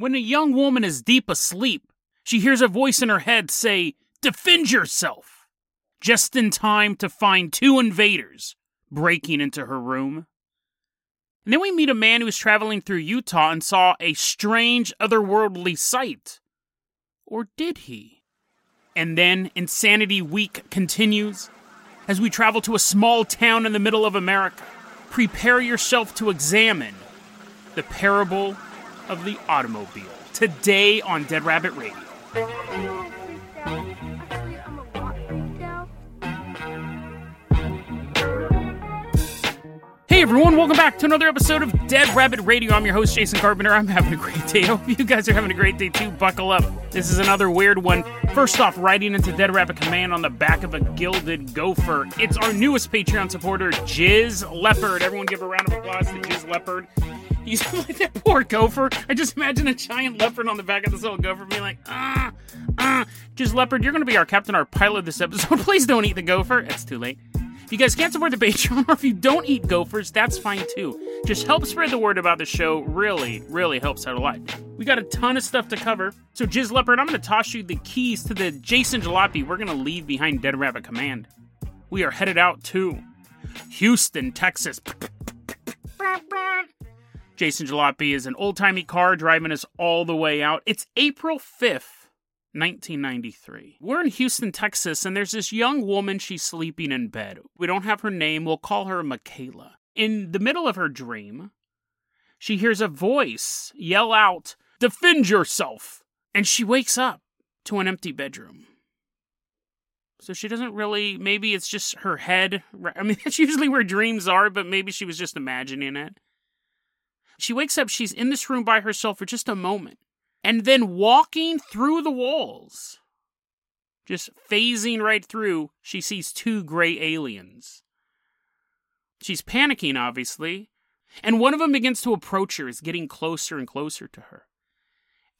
When a young woman is deep asleep, she hears a voice in her head say, Defend yourself! Just in time to find two invaders breaking into her room. And then we meet a man who was traveling through Utah and saw a strange, otherworldly sight. Or did he? And then Insanity Week continues as we travel to a small town in the middle of America. Prepare yourself to examine the parable of the automobile today on Dead Rabbit Radio. Hey everyone, welcome back to another episode of Dead Rabbit Radio. I'm your host, Jason Carpenter. I'm having a great day. I hope you guys are having a great day too. Buckle up. This is another weird one. First off, riding into Dead Rabbit Command on the back of a gilded gopher. It's our newest Patreon supporter, Jizz Leopard. Everyone give a round of applause to Jizz Leopard. He's like that poor gopher. I just imagine a giant leopard on the back of this little gopher being like, ah, ah. Jizz Leopard, you're going to be our captain, our pilot this episode. Please don't eat the gopher. It's too late. If you guys can't support the Patreon, or if you don't eat gophers, that's fine too. Just help spread the word about the show. Really, really helps out a lot. We got a ton of stuff to cover. So, Jizz Leopard, I'm going to toss you the keys to the Jason Jalopy we're going to leave behind Dead Rabbit Command. We are headed out to Houston, Texas. Jason Jalopy is an old timey car driving us all the way out. It's April 5th. 1993. We're in Houston, Texas, and there's this young woman. She's sleeping in bed. We don't have her name. We'll call her Michaela. In the middle of her dream, she hears a voice yell out, Defend yourself! And she wakes up to an empty bedroom. So she doesn't really, maybe it's just her head. I mean, that's usually where dreams are, but maybe she was just imagining it. She wakes up, she's in this room by herself for just a moment and then walking through the walls, just phasing right through, she sees two gray aliens. She's panicking, obviously, and one of them begins to approach her, is getting closer and closer to her.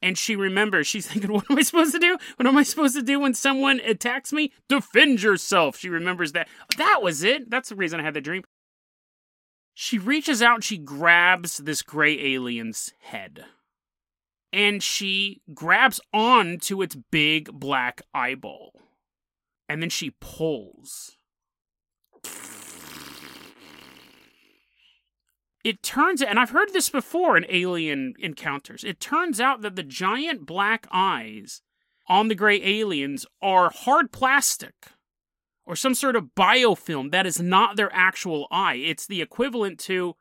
And she remembers, she's thinking, what am I supposed to do? What am I supposed to do when someone attacks me? Defend yourself. She remembers that. That was it. That's the reason I had the dream. She reaches out and she grabs this gray alien's head and she grabs on to its big black eyeball. And then she pulls. It turns out, and I've heard this before in alien encounters. It turns out that the giant black eyes on the gray aliens are hard plastic or some sort of biofilm that is not their actual eye. It's the equivalent to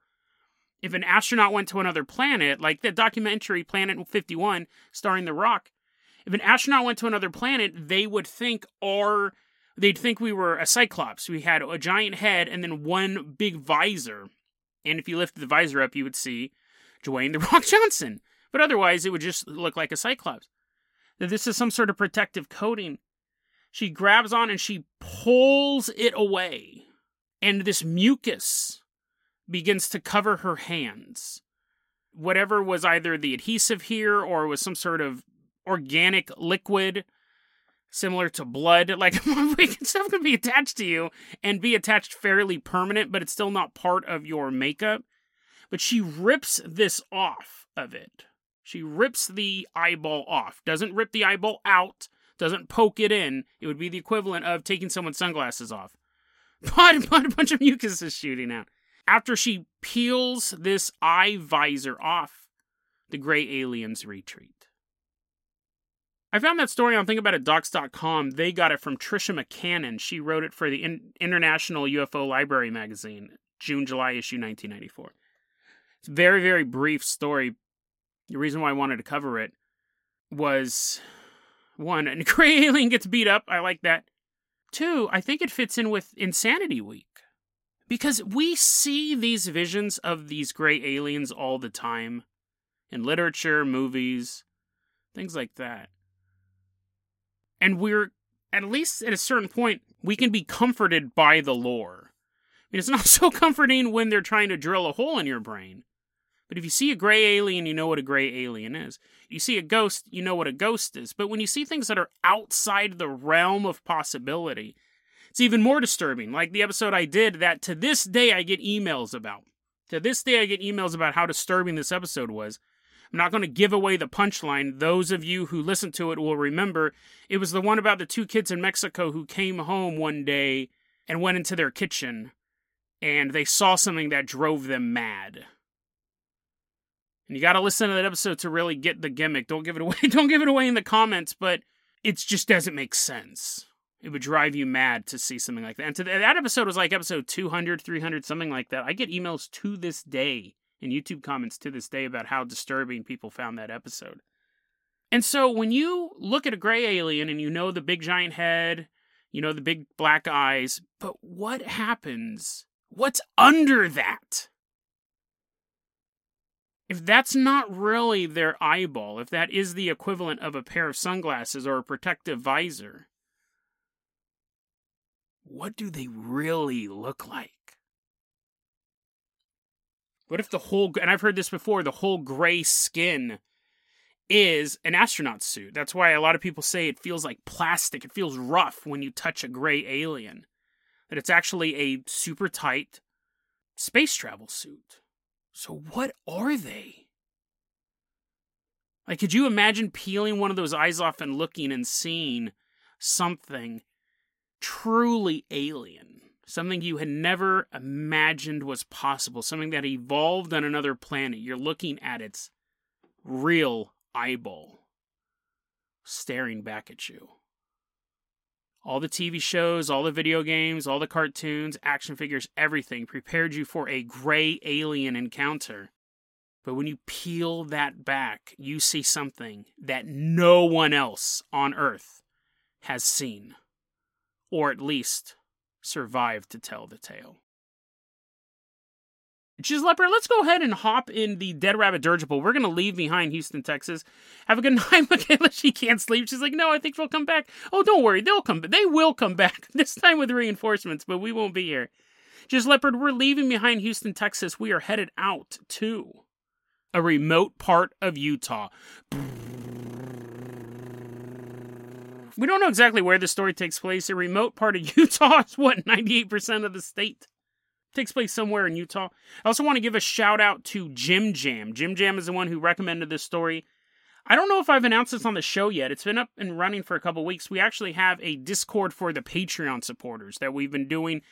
if an astronaut went to another planet, like the documentary Planet 51 starring The Rock, if an astronaut went to another planet, they would think our they'd think we were a cyclops. We had a giant head and then one big visor. And if you lifted the visor up, you would see Dwayne The Rock Johnson. But otherwise, it would just look like a cyclops. That this is some sort of protective coating. She grabs on and she pulls it away. And this mucus begins to cover her hands. Whatever was either the adhesive here or was some sort of organic liquid similar to blood. Like stuff can be attached to you and be attached fairly permanent, but it's still not part of your makeup. But she rips this off of it. She rips the eyeball off. Doesn't rip the eyeball out. Doesn't poke it in. It would be the equivalent of taking someone's sunglasses off. But, but a bunch of mucus is shooting out. After she peels this eye visor off, the gray aliens retreat. I found that story on thinkaboutitdocs.com. They got it from Tricia McCannon. She wrote it for the in- International UFO Library magazine, June July issue 1994. It's a very, very brief story. The reason why I wanted to cover it was one, and gray alien gets beat up. I like that. Two, I think it fits in with Insanity Week because we see these visions of these gray aliens all the time in literature, movies, things like that. And we're, at least at a certain point, we can be comforted by the lore. I mean, it's not so comforting when they're trying to drill a hole in your brain. But if you see a gray alien, you know what a gray alien is. You see a ghost, you know what a ghost is. But when you see things that are outside the realm of possibility, it's even more disturbing. Like the episode I did that to this day I get emails about. To this day I get emails about how disturbing this episode was. I'm not going to give away the punchline. Those of you who listen to it will remember it was the one about the two kids in Mexico who came home one day and went into their kitchen and they saw something that drove them mad. And you got to listen to that episode to really get the gimmick. Don't give it away. Don't give it away in the comments, but it just doesn't make sense. It would drive you mad to see something like that. And to, that episode was like episode 200, 300, something like that. I get emails to this day and YouTube comments to this day about how disturbing people found that episode. And so when you look at a gray alien and you know the big giant head, you know the big black eyes, but what happens? What's under that? If that's not really their eyeball, if that is the equivalent of a pair of sunglasses or a protective visor, what do they really look like? What if the whole, and I've heard this before, the whole gray skin is an astronaut suit? That's why a lot of people say it feels like plastic. It feels rough when you touch a gray alien. That it's actually a super tight space travel suit. So, what are they? Like, could you imagine peeling one of those eyes off and looking and seeing something truly alien? Something you had never imagined was possible, something that evolved on another planet. You're looking at its real eyeball staring back at you all the TV shows, all the video games, all the cartoons, action figures, everything prepared you for a gray alien encounter. But when you peel that back, you see something that no one else on Earth has seen, or at least survived to tell the tale. Jizz Leopard, let's go ahead and hop in the Dead Rabbit dirigible. We're going to leave behind Houston, Texas. Have a good night, Michaela. She can't sleep. She's like, no, I think she'll come back. Oh, don't worry. They'll come. They will come back. This time with reinforcements, but we won't be here. Jizz Leopard, we're leaving behind Houston, Texas. We are headed out to a remote part of Utah. We don't know exactly where the story takes place. A remote part of Utah is what, 98% of the state? Takes place somewhere in Utah. I also want to give a shout out to Jim Jam. Jim Jam is the one who recommended this story. I don't know if I've announced this on the show yet. It's been up and running for a couple weeks. We actually have a Discord for the Patreon supporters that we've been doing.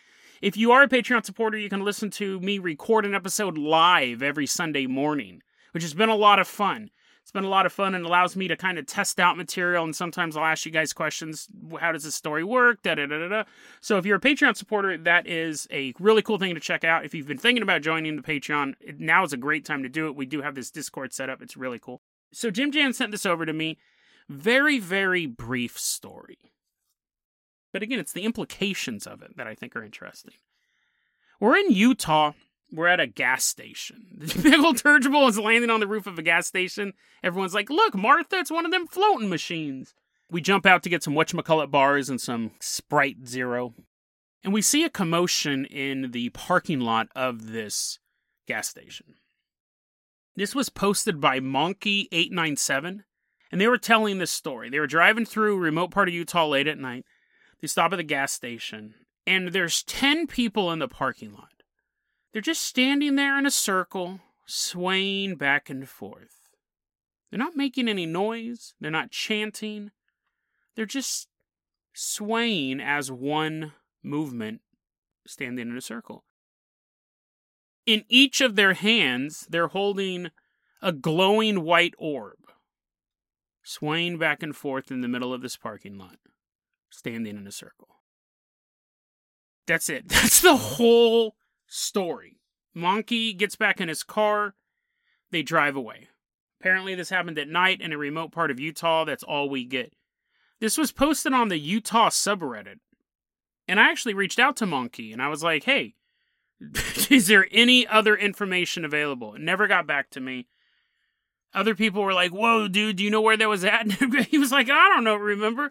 If you are a Patreon supporter, you can listen to me record an episode live every Sunday morning, which has been a lot of fun. It's been a lot of fun and allows me to kind of test out material. And sometimes I'll ask you guys questions. How does this story work? Da da da da da. So if you're a Patreon supporter, that is a really cool thing to check out. If you've been thinking about joining the Patreon, now is a great time to do it. We do have this Discord set up. It's really cool. So Jim Jam sent this over to me. Very, very brief story. But again, it's the implications of it that I think are interesting. We're in Utah we're at a gas station. Old dirigible is landing on the roof of a gas station. Everyone's like, look, Martha, it's one of them floating machines. We jump out to get some whatchamacallit bars and some Sprite Zero. And we see a commotion in the parking lot of this gas station. This was posted by Monkey897, and they were telling this story. They were driving through a remote part of Utah late at night. They stop at the gas station, and there's 10 people in the parking lot. They're just standing there in a circle, swaying back and forth. They're not making any noise, they're not chanting, they're just swaying as one movement, standing in a circle. In each of their hands, they're holding a glowing white orb, swaying back and forth in the middle of this parking lot, standing in a circle. That's it. That's the whole story. Monkey gets back in his car. They drive away. Apparently, this happened at night in a remote part of Utah. That's all we get. This was posted on the Utah subreddit. And I actually reached out to Monkey and I was like, hey, is there any other information available? It never got back to me. Other people were like, "Whoa, dude, do you know where that was at?" he was like, "I don't know, remember?"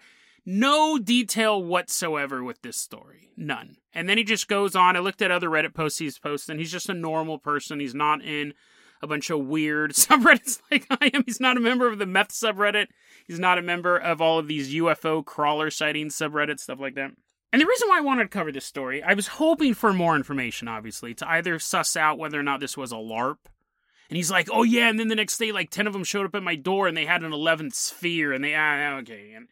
No detail whatsoever with this story. None. And then he just goes on. I looked at other Reddit posts he's posting. He's just a normal person. He's not in a bunch of weird subreddits like I am. He's not a member of the meth subreddit. He's not a member of all of these UFO crawler sightings subreddits, stuff like that. And the reason why I wanted to cover this story, I was hoping for more information, obviously, to either suss out whether or not this was a LARP. And he's like, oh yeah, and then the next day, like 10 of them showed up at my door and they had an 11th sphere, and they, ah, okay. And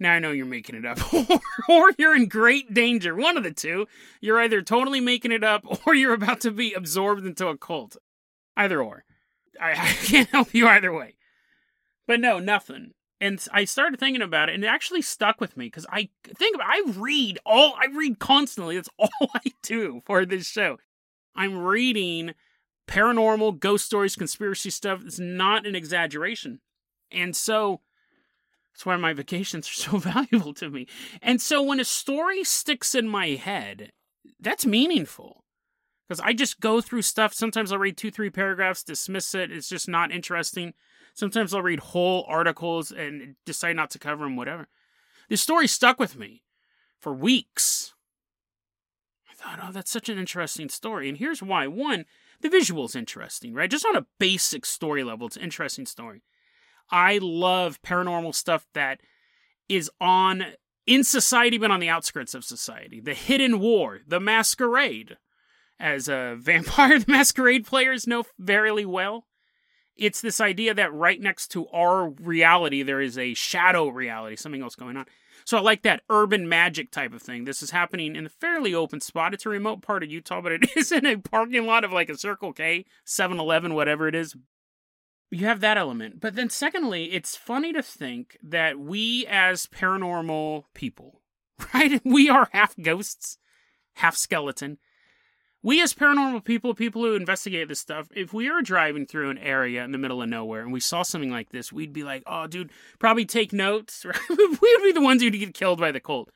now I know you're making it up, or you're in great danger. One of the two. You're either totally making it up, or you're about to be absorbed into a cult. Either or. I, I can't help you either way. But no, nothing. And I started thinking about it, and it actually stuck with me because I think about, I read all I read constantly. That's all I do for this show. I'm reading paranormal, ghost stories, conspiracy stuff. It's not an exaggeration, and so that's why my vacations are so valuable to me. And so when a story sticks in my head, that's meaningful because I just go through stuff. Sometimes I'll read two, three paragraphs, dismiss it. It's just not interesting. Sometimes I'll read whole articles and decide not to cover them, whatever. This story stuck with me for weeks. I thought, oh, that's such an interesting story. And here's why. One, the visual's interesting, right? Just on a basic story level, it's an interesting story. I love paranormal stuff that is on in society but on the outskirts of society. The Hidden War, The Masquerade, as a Vampire the Masquerade players know very well. It's this idea that right next to our reality there is a shadow reality, something else going on. So I like that urban magic type of thing. This is happening in a fairly open spot. It's a remote part of Utah, but it is in a parking lot of like a Circle K, 7 Eleven, whatever it is. You have that element. But then, secondly, it's funny to think that we, as paranormal people, right? We are half ghosts, half skeleton, we as paranormal people, people who investigate this stuff, if we were driving through an area in the middle of nowhere and we saw something like this, we'd be like, "Oh, dude, probably take notes." Right? we would be the ones who'd get killed by the cold.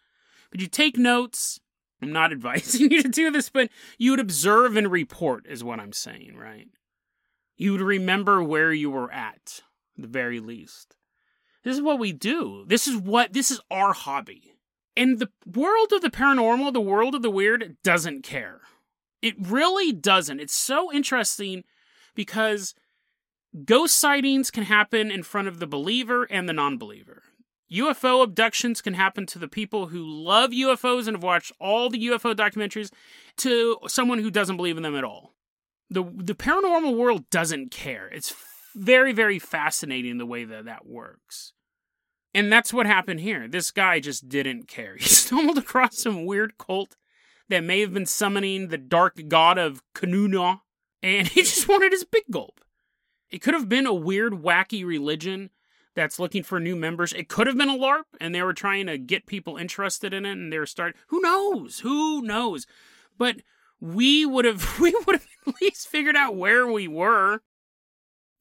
But you take notes. I'm not advising you to do this, but you would observe and report, is what I'm saying, right? You would remember where you were at, at the very least. This is what we do. This is what this is our hobby. And the world of the paranormal, the world of the weird, doesn't care. It really doesn't. It's so interesting because ghost sightings can happen in front of the believer and the non believer. UFO abductions can happen to the people who love UFOs and have watched all the UFO documentaries to someone who doesn't believe in them at all. The, the paranormal world doesn't care. It's very, very fascinating the way that that works. And that's what happened here. This guy just didn't care. He stumbled across some weird cult that may have been summoning the dark god of Kanuna, and he just wanted his big gulp. It could have been a weird, wacky religion that's looking for new members. It could have been a LARP, and they were trying to get people interested in it, and they were starting. Who knows? Who knows? But we would have we would have at least figured out where we were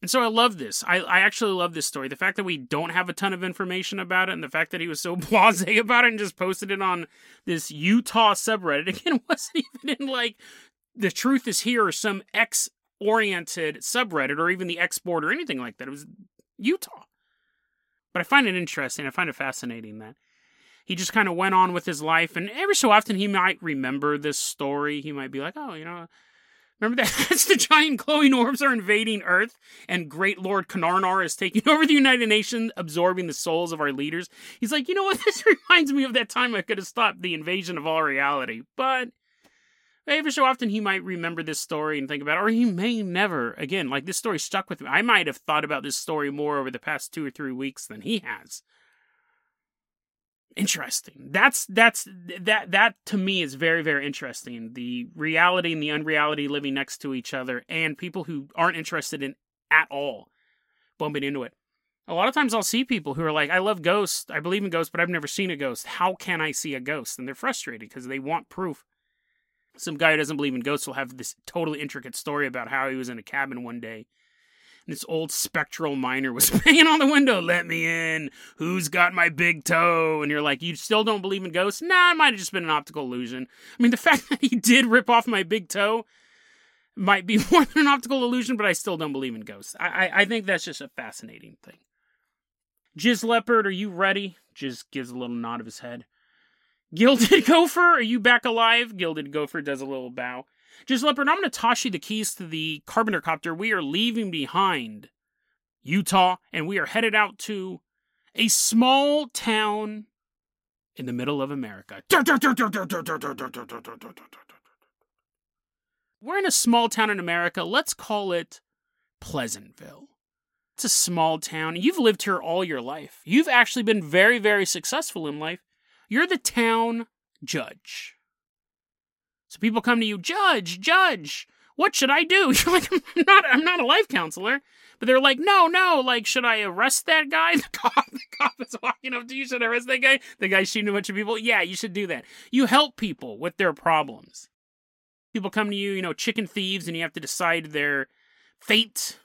and so I love this. I, I actually love this story. The fact that we don't have a ton of information about it and the fact that he was so blase about it and just posted it on this Utah subreddit. Again, wasn't even in like the truth is here or some X oriented subreddit or even the X board or anything like that. It was Utah. But I find it interesting. I find it fascinating that he just kind of went on with his life. And every so often he might remember this story. He might be like, oh, you know, Remember that? That's the giant glowing orbs are invading Earth, and Great Lord Karnar is taking over the United Nations, absorbing the souls of our leaders. He's like, you know what? This reminds me of that time I could have stopped the invasion of all reality. But every so often he might remember this story and think about it, or he may never. Again, like this story stuck with me. I might have thought about this story more over the past two or three weeks than he has interesting. That's that's that that to me is very very interesting. The reality and the unreality living next to each other and people who aren't interested in at all bumping into it. A lot of times i'll see people who are like i love ghosts. I believe in ghosts but i've never seen a ghost. How can i see a ghost? And they're frustrated because they want proof. Some guy who doesn't believe in ghosts will have this totally intricate story about how he was in a cabin one day this old spectral miner was banging on the window, let me in. Who's got my big toe? And you're like, you still don't believe in ghosts? Nah, it might have just been an optical illusion. I mean, the fact that he did rip off my big toe, might be more than an optical illusion, but I still don't believe in ghosts. I, I, I think that's just a fascinating thing. Jizz Leopard, are you ready? Jizz gives a little nod of his head. Gilded Gopher, are you back alive? Gilded Gopher does a little bow. Jizz Leopard, I'm going to toss you the keys to the Carpenter Copter. We are leaving behind Utah, and we are headed out to a small town in the middle of America. We're in a small town in America. Let's call it Pleasantville. It's a small town. And you've lived here all your life. You've actually been very, very successful in life. You're the town judge. So people come to you, judge, judge, what should I do? You're like, I'm not, I'm not a life counselor. But they're like, no, no, like, should I arrest that guy? The cop, the cop is walking up to you. Should I arrest that guy? The guy shooting a bunch of people? Yeah, you should do that. You help people with their problems. People come to you, you know, chicken thieves, and you have to decide their fate.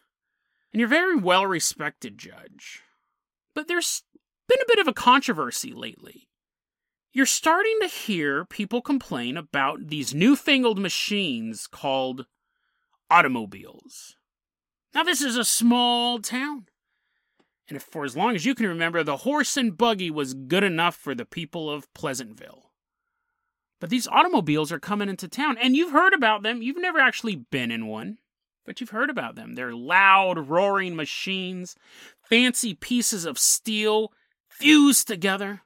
And you're very well respected, Judge. But there's been a bit of a controversy lately. You're starting to hear people complain about these newfangled machines called automobiles. Now, this is a small town. And for as long as you can remember, the horse and buggy was good enough for the people of Pleasantville. But these automobiles are coming into town, and you've heard about them. You've never actually been in one, but you've heard about them. They're loud, roaring machines, fancy pieces of steel fused together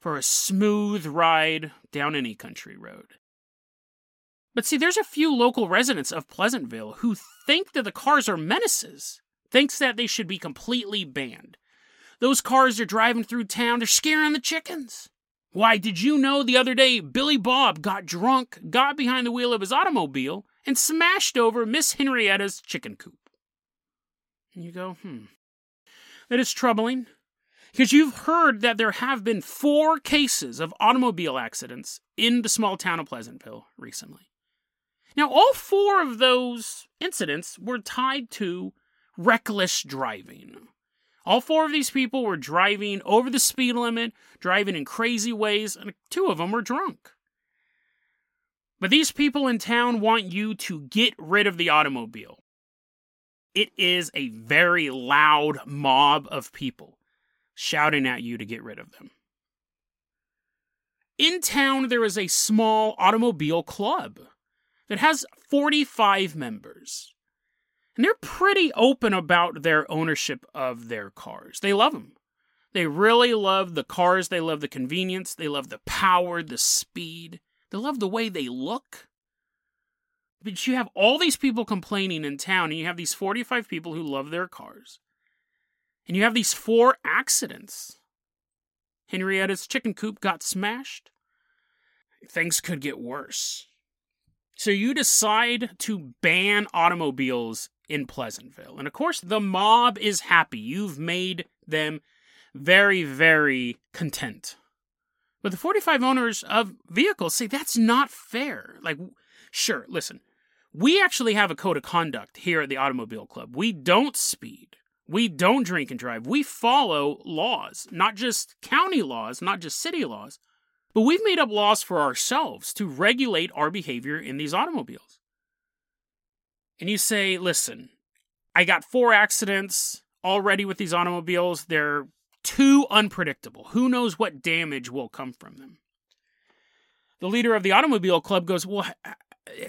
for a smooth ride down any country road. But see, there's a few local residents of Pleasantville who think that the cars are menaces, thinks that they should be completely banned. Those cars are driving through town, they're scaring the chickens. Why, did you know the other day Billy Bob got drunk, got behind the wheel of his automobile, and smashed over Miss Henrietta's chicken coop? And you go, hmm. That is troubling, because you've heard that there have been four cases of automobile accidents in the small town of Pleasantville recently. Now, all four of those incidents were tied to reckless driving. All four of these people were driving over the speed limit, driving in crazy ways, and two of them were drunk. But these people in town want you to get rid of the automobile. It is a very loud mob of people shouting at you to get rid of them. In town, there is a small automobile club that has 45 members. And they're pretty open about their ownership of their cars. They love them. They really love the cars. They love the convenience. They love the power, the speed. They love the way they look. But you have all these people complaining in town, and you have these 45 people who love their cars. And you have these four accidents. Henrietta's chicken coop got smashed. Things could get worse. So you decide to ban automobiles in Pleasantville. And of course, the mob is happy. You've made them very, very content. But the 45 owners of vehicles say that's not fair. Like, sure, listen, we actually have a code of conduct here at the Automobile Club. We don't speed. We don't drink and drive. We follow laws, not just county laws, not just city laws, but we've made up laws for ourselves to regulate our behavior in these automobiles. And you say, listen, I got four accidents already with these automobiles. They're too unpredictable. Who knows what damage will come from them? The leader of the automobile club goes, Well,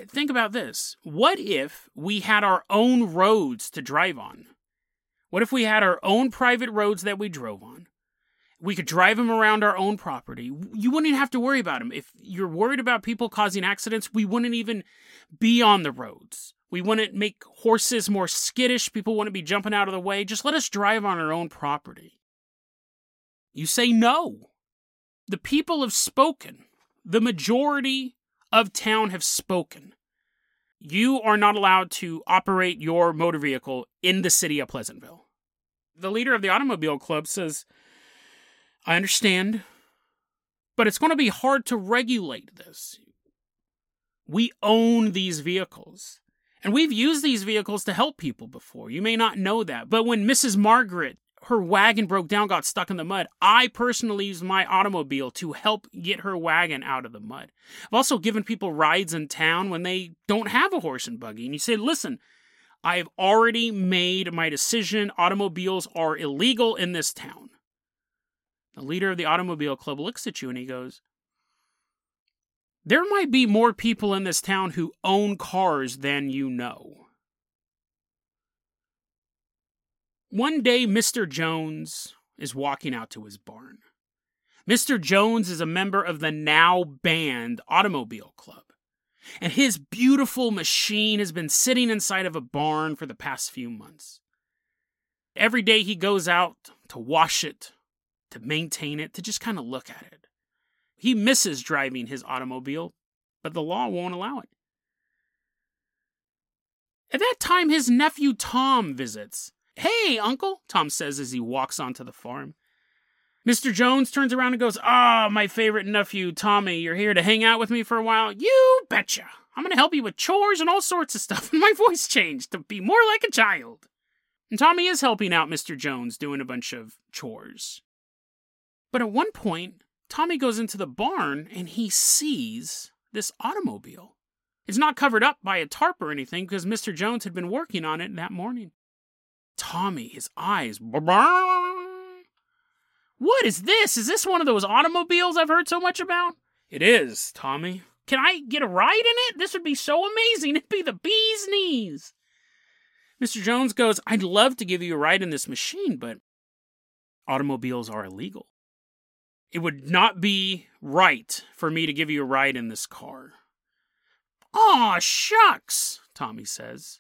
think about this. What if we had our own roads to drive on? What if we had our own private roads that we drove on? We could drive them around our own property. You wouldn't have to worry about them. If you're worried about people causing accidents, we wouldn't even be on the roads. We wouldn't make horses more skittish. People wouldn't be jumping out of the way. Just let us drive on our own property. You say no. The people have spoken. The majority of town have spoken. You are not allowed to operate your motor vehicle in the city of Pleasantville. The leader of the automobile club says, I understand, but it's going to be hard to regulate this. We own these vehicles. And we've used these vehicles to help people before. You may not know that. But when Mrs. Margaret, her wagon broke down, got stuck in the mud. I personally used my automobile to help get her wagon out of the mud. I've also given people rides in town when they don't have a horse and buggy. And you say, listen, I've already made my decision. Automobiles are illegal in this town. The leader of the automobile club looks at you and he goes, There might be more people in this town who own cars than you know. One day, Mr. Jones is walking out to his barn. Mr. Jones is a member of the now banned Automobile Club, and his beautiful machine has been sitting inside of a barn for the past few months. Every day he goes out to wash it, to maintain it, to just kind of look at it. He misses driving his automobile, but the law won't allow it. At that time, his nephew Tom visits Hey, Uncle, Tom says as he walks onto the farm. Mr. Jones turns around and goes, Ah, oh, my favorite nephew, Tommy, you're here to hang out with me for a while? You betcha. I'm going to help you with chores and all sorts of stuff. And my voice changed to be more like a child. And Tommy is helping out Mr. Jones doing a bunch of chores. But at one point, Tommy goes into the barn and he sees this automobile. It's not covered up by a tarp or anything because Mr. Jones had been working on it that morning. Tommy, his eyes. What is this? Is this one of those automobiles I've heard so much about? It is, Tommy. Can I get a ride in it? This would be so amazing. It'd be the bee's knees. Mr. Jones goes, I'd love to give you a ride in this machine, but automobiles are illegal. It would not be right for me to give you a ride in this car. Aw, shucks, Tommy says.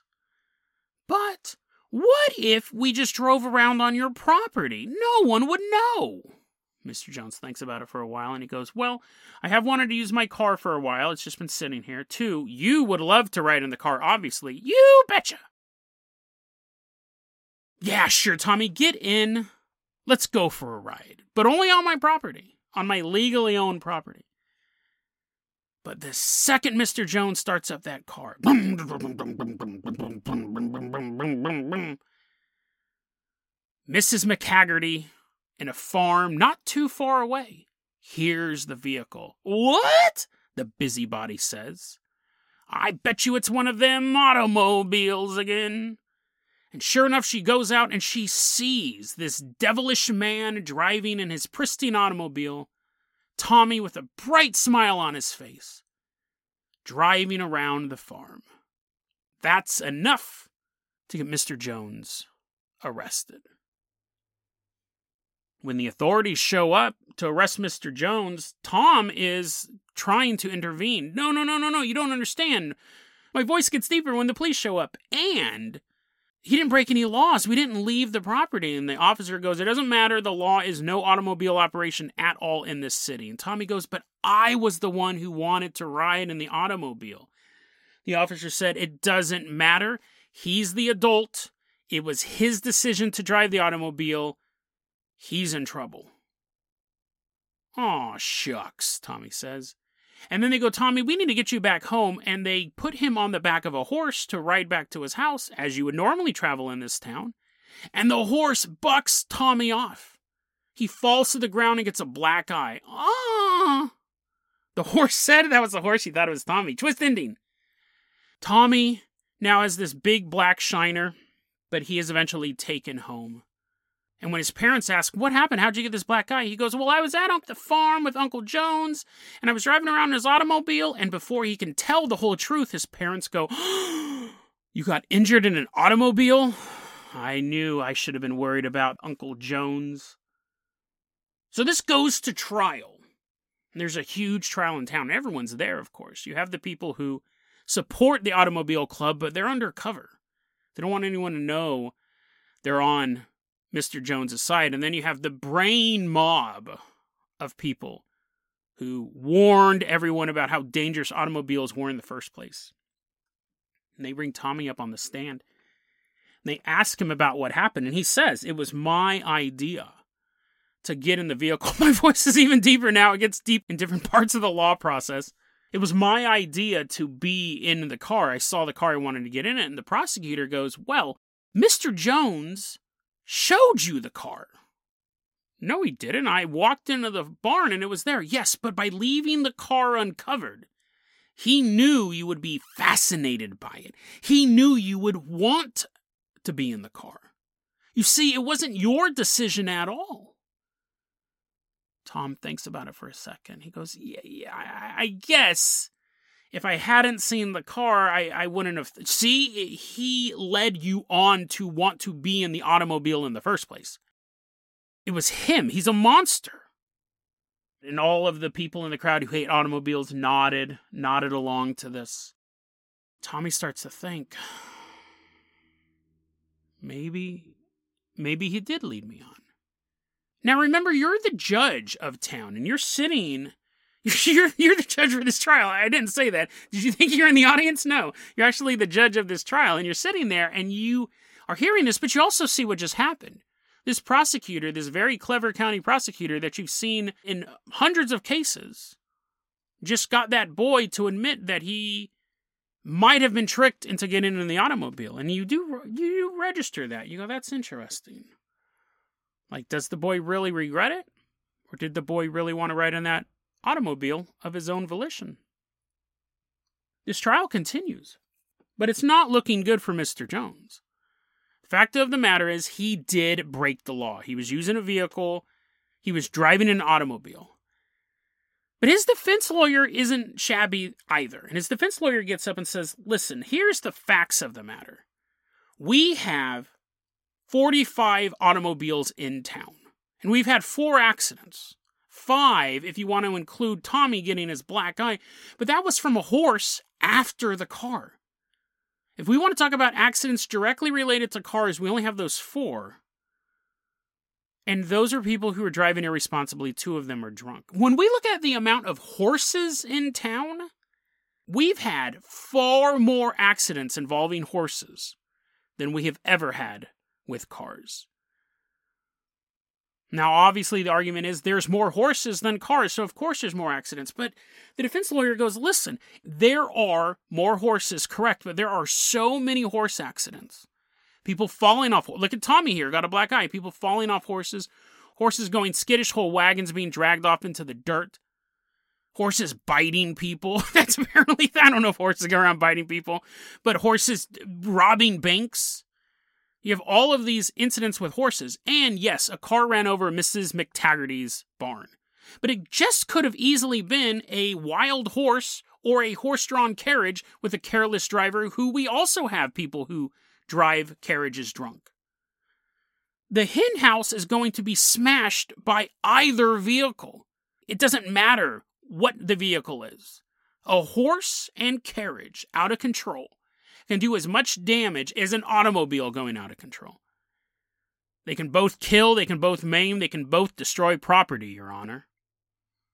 But what if we just drove around on your property? No one would know. Mr. Jones thinks about it for a while and he goes, Well, I have wanted to use my car for a while. It's just been sitting here. Two, you would love to ride in the car, obviously. You betcha. Yeah, sure, Tommy, get in. Let's go for a ride, but only on my property, on my legally owned property. But the second Mr. Jones starts up that car, Mrs. McHaggerty in a farm not too far away hears the vehicle. What? The busybody says. I bet you it's one of them automobiles again. And sure enough, she goes out and she sees this devilish man driving in his pristine automobile Tommy with a bright smile on his face, driving around the farm. That's enough to get Mr. Jones arrested. When the authorities show up to arrest Mr. Jones, Tom is trying to intervene. No, no, no, no, no, you don't understand. My voice gets deeper when the police show up. And he didn't break any laws. We didn't leave the property. And the officer goes, It doesn't matter. The law is no automobile operation at all in this city. And Tommy goes, But I was the one who wanted to ride in the automobile. The officer said, It doesn't matter. He's the adult. It was his decision to drive the automobile. He's in trouble. Aw, shucks, Tommy says. And then they go, Tommy, we need to get you back home. And they put him on the back of a horse to ride back to his house, as you would normally travel in this town. And the horse bucks Tommy off. He falls to the ground and gets a black eye. Ah! The horse said that was the horse. He thought it was Tommy. Twist ending. Tommy now has this big black shiner, but he is eventually taken home. And when his parents ask, What happened? How'd you get this black guy? He goes, Well, I was at the farm with Uncle Jones, and I was driving around in his automobile. And before he can tell the whole truth, his parents go, You got injured in an automobile? I knew I should have been worried about Uncle Jones. So this goes to trial. There's a huge trial in town. Everyone's there, of course. You have the people who support the automobile club, but they're undercover. They don't want anyone to know they're on Mr. Jones side. And then you have the brain mob of people who warned everyone about how dangerous automobiles were in the first place. And they bring Tommy up on the stand. They ask him about what happened, and he says, It was my idea to get in the vehicle. My voice is even deeper now. It gets deep in different parts of the law process. It was my idea to be in the car. I saw the car I wanted to get in it, and the prosecutor goes, Well, Mr. Jones showed you the car. No, he didn't. I walked into the barn and it was there. Yes, but by leaving the car uncovered, he knew you would be fascinated by it. He knew you would want to be in the car. You see, it wasn't your decision at all. Tom thinks about it for a second. He goes, Yeah, yeah, I, I guess if I hadn't seen the car, I, I wouldn't have. See, he led you on to want to be in the automobile in the first place. It was him. He's a monster. And all of the people in the crowd who hate automobiles nodded, nodded along to this. Tommy starts to think maybe, maybe he did lead me on. Now remember, you're the judge of town and you're sitting You're you're the judge for this trial. I didn't say that. Did you think you're in the audience? No. You're actually the judge of this trial and you're sitting there and you are hearing this, but you also see what just happened. This prosecutor, this very clever county prosecutor that you've seen in hundreds of cases, just got that boy to admit that he might have been tricked into getting in the automobile. And you do you register that. You go, that's interesting. Like, does the boy really regret it? Or did the boy really want to ride in that automobile of his own volition. This trial continues, but it's not looking good for Mr. Jones. Fact of the matter is, he did break the law. He was using a vehicle, he was driving an automobile. But his defense lawyer isn't shabby either. And his defense lawyer gets up and says, Listen, here's the facts of the matter. We have 45 automobiles in town, and we've had four accidents five if you want to include Tommy getting his black eye, but that was from a horse after the car. If we want to talk about accidents directly related to cars, we only have those four. And those are people who are driving irresponsibly. Two of them are drunk. When we look at the amount of horses in town, we've had far more accidents involving horses than we have ever had with cars. Now, obviously, the argument is there's more horses than cars, so of course there's more accidents. But the defense lawyer goes, listen, there are more horses, correct, but there are so many horse accidents. People falling off. Look at Tommy here, got a black eye. People falling off horses, horses going skittish, whole wagons being dragged off into the dirt, horses biting people. That's apparently, I don't know if horses go around biting people, but horses robbing banks. You have all of these incidents with horses, and yes, a car ran over Mrs. McTaggarty's barn. But it just could have easily been a wild horse or a horse drawn carriage with a careless driver, who we also have people who drive carriages drunk. The hen house is going to be smashed by either vehicle. It doesn't matter what the vehicle is. A horse and carriage out of control can do as much damage as an automobile going out of control. They can both kill, they can both maim, they can both destroy property, Your Honor.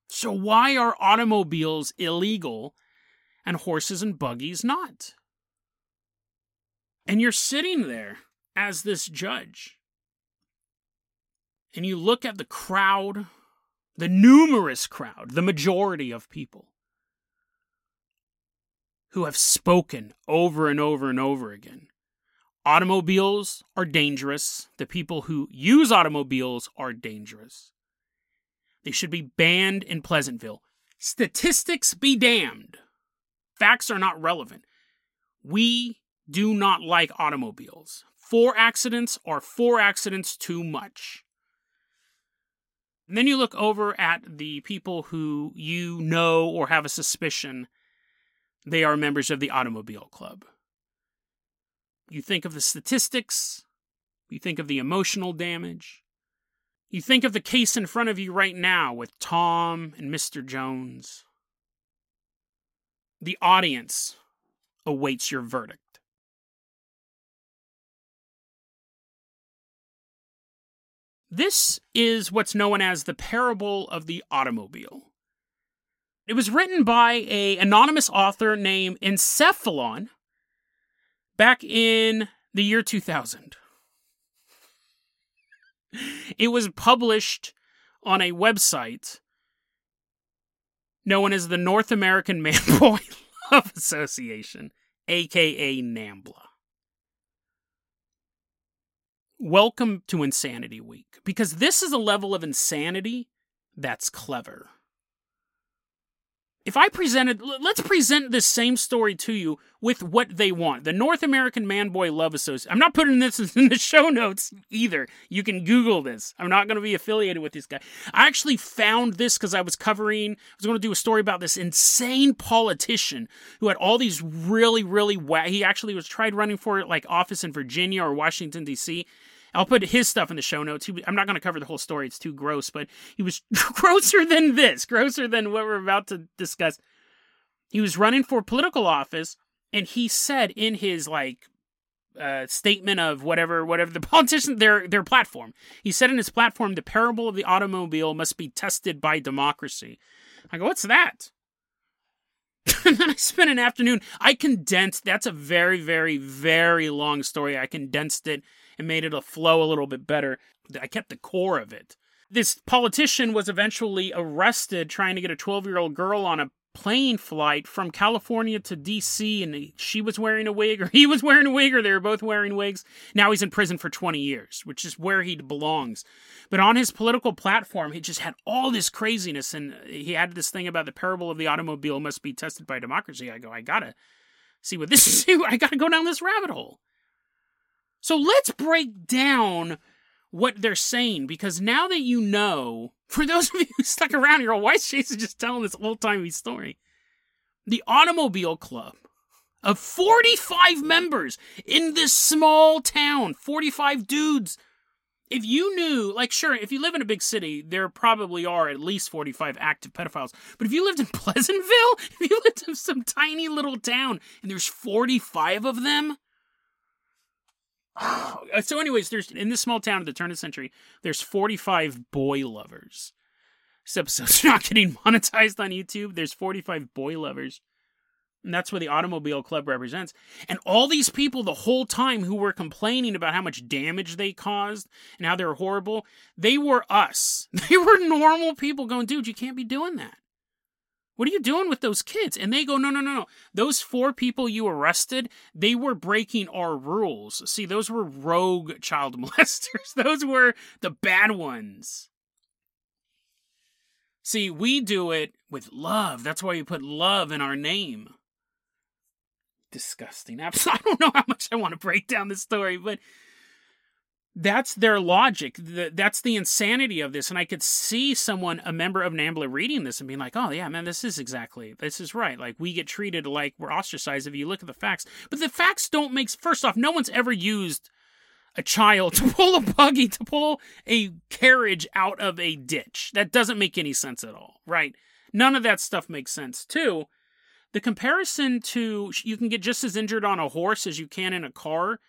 So why are automobiles illegal and horses and buggies not? And you're sitting there as this judge, and you look at the crowd, the numerous crowd, the majority of people, who have spoken over and over and over again. Automobiles are dangerous. The people who use automobiles are dangerous. They should be banned in Pleasantville. Statistics be damned. Facts are not relevant. We do not like automobiles. Four accidents are four accidents too much. And then you look over at the people who you know or have a suspicion they are members of the Automobile Club. You think of the statistics, you think of the emotional damage, you think of the case in front of you right now with Tom and Mr. Jones. The audience awaits your verdict. This is what's known as the parable of the automobile. It was written by a anonymous author named Encephalon back in the year 2000. It was published on a website known as the North American Man Boy Love Association, aka NAMBLA. welcome to Insanity Week because this is a level of insanity that's clever. If I presented, let's present this same story to you with what they want. The North American Man Boy Love Association. I'm not putting this in the show notes either. You can Google this. I'm not going to be affiliated with this guy. I actually found this because I was covering, I was going to do a story about this insane politician who had all these really, really, wa- he actually was tried running for like office in Virginia or Washington, D.C. I'll put his stuff in the show notes. He, I'm not going to cover the whole story, it's too gross, but he was grosser than this, grosser than what we're about to discuss. He was running for political office, and he said in his like uh, statement of whatever whatever the politician their their platform. He said in his platform, the parable of the automobile must be tested by democracy. I go, what's that? and then I spent an afternoon. I condensed. That's a very, very, very long story. I condensed it and made it a flow a little bit better. I kept the core of it. This politician was eventually arrested trying to get a 12 year old girl on a plane flight from California to DC, and she was wearing a wig, or he was wearing a wig, or they were both wearing wigs. Now he's in prison for 20 years, which is where he belongs. But on his political platform, he just had all this craziness, and he had this thing about the parable of the automobile must be tested by democracy. I go, I gotta see what this is. I gotta go down this rabbit hole. So let's break down what they're saying because now that you know, for those of you who stuck around here, why is Jason just telling this old timey story? The Automobile Club of 45 members in this small town, 45 dudes. If you knew, like, sure, if you live in a big city, there probably are at least 45 active pedophiles. But if you lived in Pleasantville, if you lived in some tiny little town and there's 45 of them, so, anyways, there's in this small town at the turn of the century, there's 45 boy lovers. This episode's not getting monetized on YouTube. There's 45 boy lovers. And that's what the Automobile Club represents. And all these people, the whole time, who were complaining about how much damage they caused and how they were horrible, they were us. They were normal people going, dude, you can't be doing that. What are you doing with those kids? And they go, no, no, no, no. Those four people you arrested, they were breaking our rules. See, those were rogue child molesters. Those were the bad ones. See, we do it with love. That's why we put love in our name. Disgusting. I don't know how much I want to break down this story, but that's their logic. That's the insanity of this. And I could see someone, a member of NAMBLA, reading this and being like, oh, yeah, man, this is exactly, this is right. Like, we get treated like we're ostracized if you look at the facts. But the facts don't make, first off, no one's ever used a child to pull a buggy, to pull a carriage out of a ditch. That doesn't make any sense at all, right? None of that stuff makes sense. Too, the comparison to you can get just as injured on a horse as you can in a car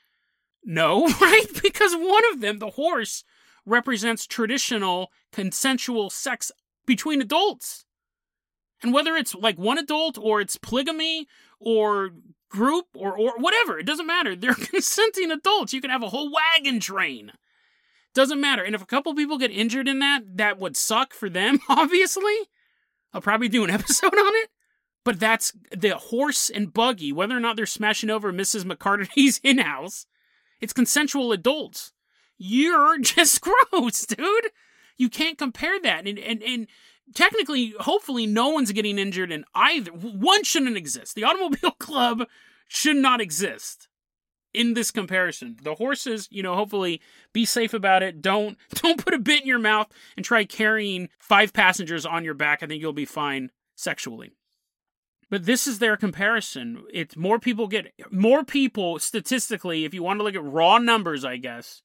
no, right? Because one of them, the horse, represents traditional consensual sex between adults. And whether it's like one adult or it's polygamy or group or, or whatever, it doesn't matter. They're consenting adults. You can have a whole wagon train. Doesn't matter. And if a couple people get injured in that, that would suck for them, obviously. I'll probably do an episode on it. But that's the horse and buggy, whether or not they're smashing over Mrs. McCartney's in house it's consensual adults. You're just gross, dude. You can't compare that. And, and, and technically, hopefully, no one's getting injured in either. One shouldn't exist. The Automobile Club should not exist in this comparison. The horses, you know, hopefully be safe about it. Don't don't put a bit in your mouth and try carrying five passengers on your back. I think you'll be fine sexually. But this is their comparison. It's more people get more people statistically, if you want to look at raw numbers, I guess.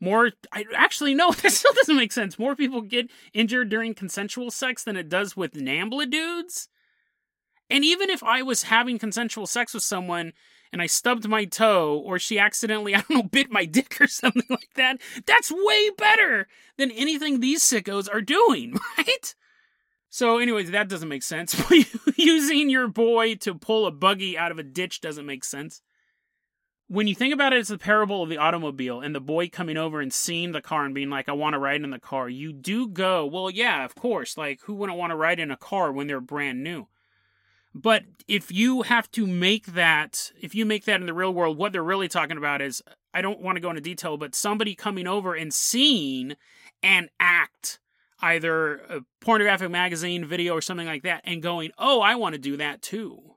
More I actually no, that still doesn't make sense. More people get injured during consensual sex than it does with NAMBLA dudes. And even if I was having consensual sex with someone and I stubbed my toe or she accidentally, I don't know, bit my dick or something like that, that's way better than anything these sickos are doing, right? So, anyways, that doesn't make sense. Using your boy to pull a buggy out of a ditch doesn't make sense. When you think about it, it's the parable of the automobile and the boy coming over and seeing the car and being like, I want to ride in the car. You do go, well, yeah, of course. Like, who wouldn't want to ride in a car when they're brand new? But if you have to make that, if you make that in the real world, what they're really talking about is I don't want to go into detail, but somebody coming over and seeing an act, either a pornographic magazine, video, or something like that, and going, oh, I want to do that too.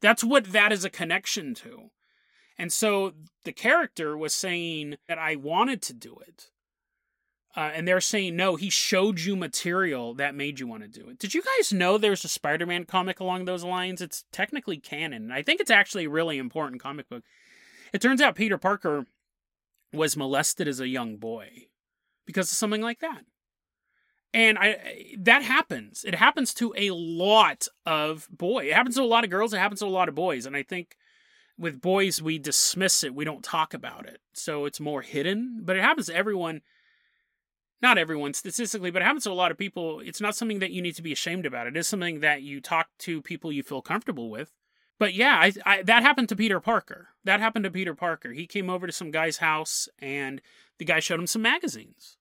That's what that is a connection to. And so the character was saying that I wanted to do it. Uh, and they're saying, no, he showed you material that made you want to do it. Did you guys know there's a Spider Man comic along those lines? It's technically canon. I think it's actually a really important comic book. It turns out Peter Parker was molested as a young boy because of something like that. And I that happens. It happens to a lot of boys. It happens to a lot of girls, it happens to a lot of boys. And I think with boys we dismiss it, we don't talk about it. So it's more hidden, but it happens to everyone not everyone statistically, but it happens to a lot of people. It's not something that you need to be ashamed about. It is something that you talk to people you feel comfortable with. But yeah, I, I, that happened to Peter Parker. That happened to Peter Parker. He came over to some guy's house and the guy showed him some magazines.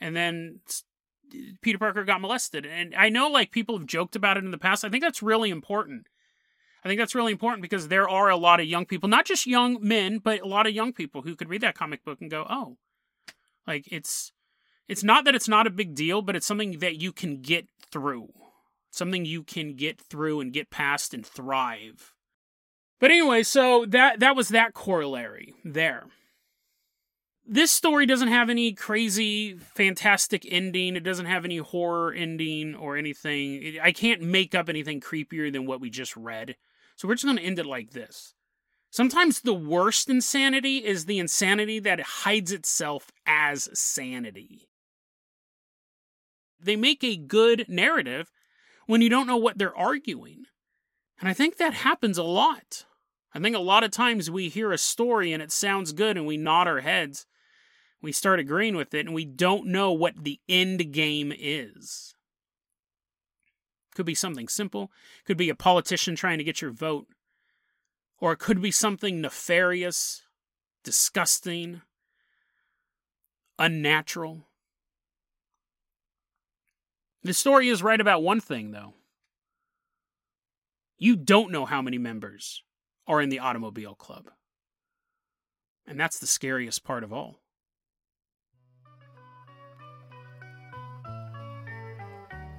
And then Peter Parker got molested. And I know like people have joked about it in the past. I think that's really important. I think that's really important because there are a lot of young people, not just young men, but a lot of young people who could read that comic book and go, "Oh, like it's it's not that it's not a big deal, but it's something that you can get through. Something you can get through and get past and thrive. But anyway, so that that was that corollary there. This story doesn't have any crazy fantastic ending. It doesn't have any horror ending or anything. I can't make up anything creepier than what we just read. So we're just going to end it like this. Sometimes the worst insanity is the insanity that hides itself as sanity they make a good narrative when you don't know what they're arguing. And I think that happens a lot. I think a lot of times we hear a story and it sounds good and we nod our heads. We start agreeing with it and we don't know what the end game is. Could be something simple, could be a politician trying to get your vote, or it could be something nefarious, disgusting, unnatural. The story is right about one thing, though. You don't know how many members are in the automobile club. And that's the scariest part of all.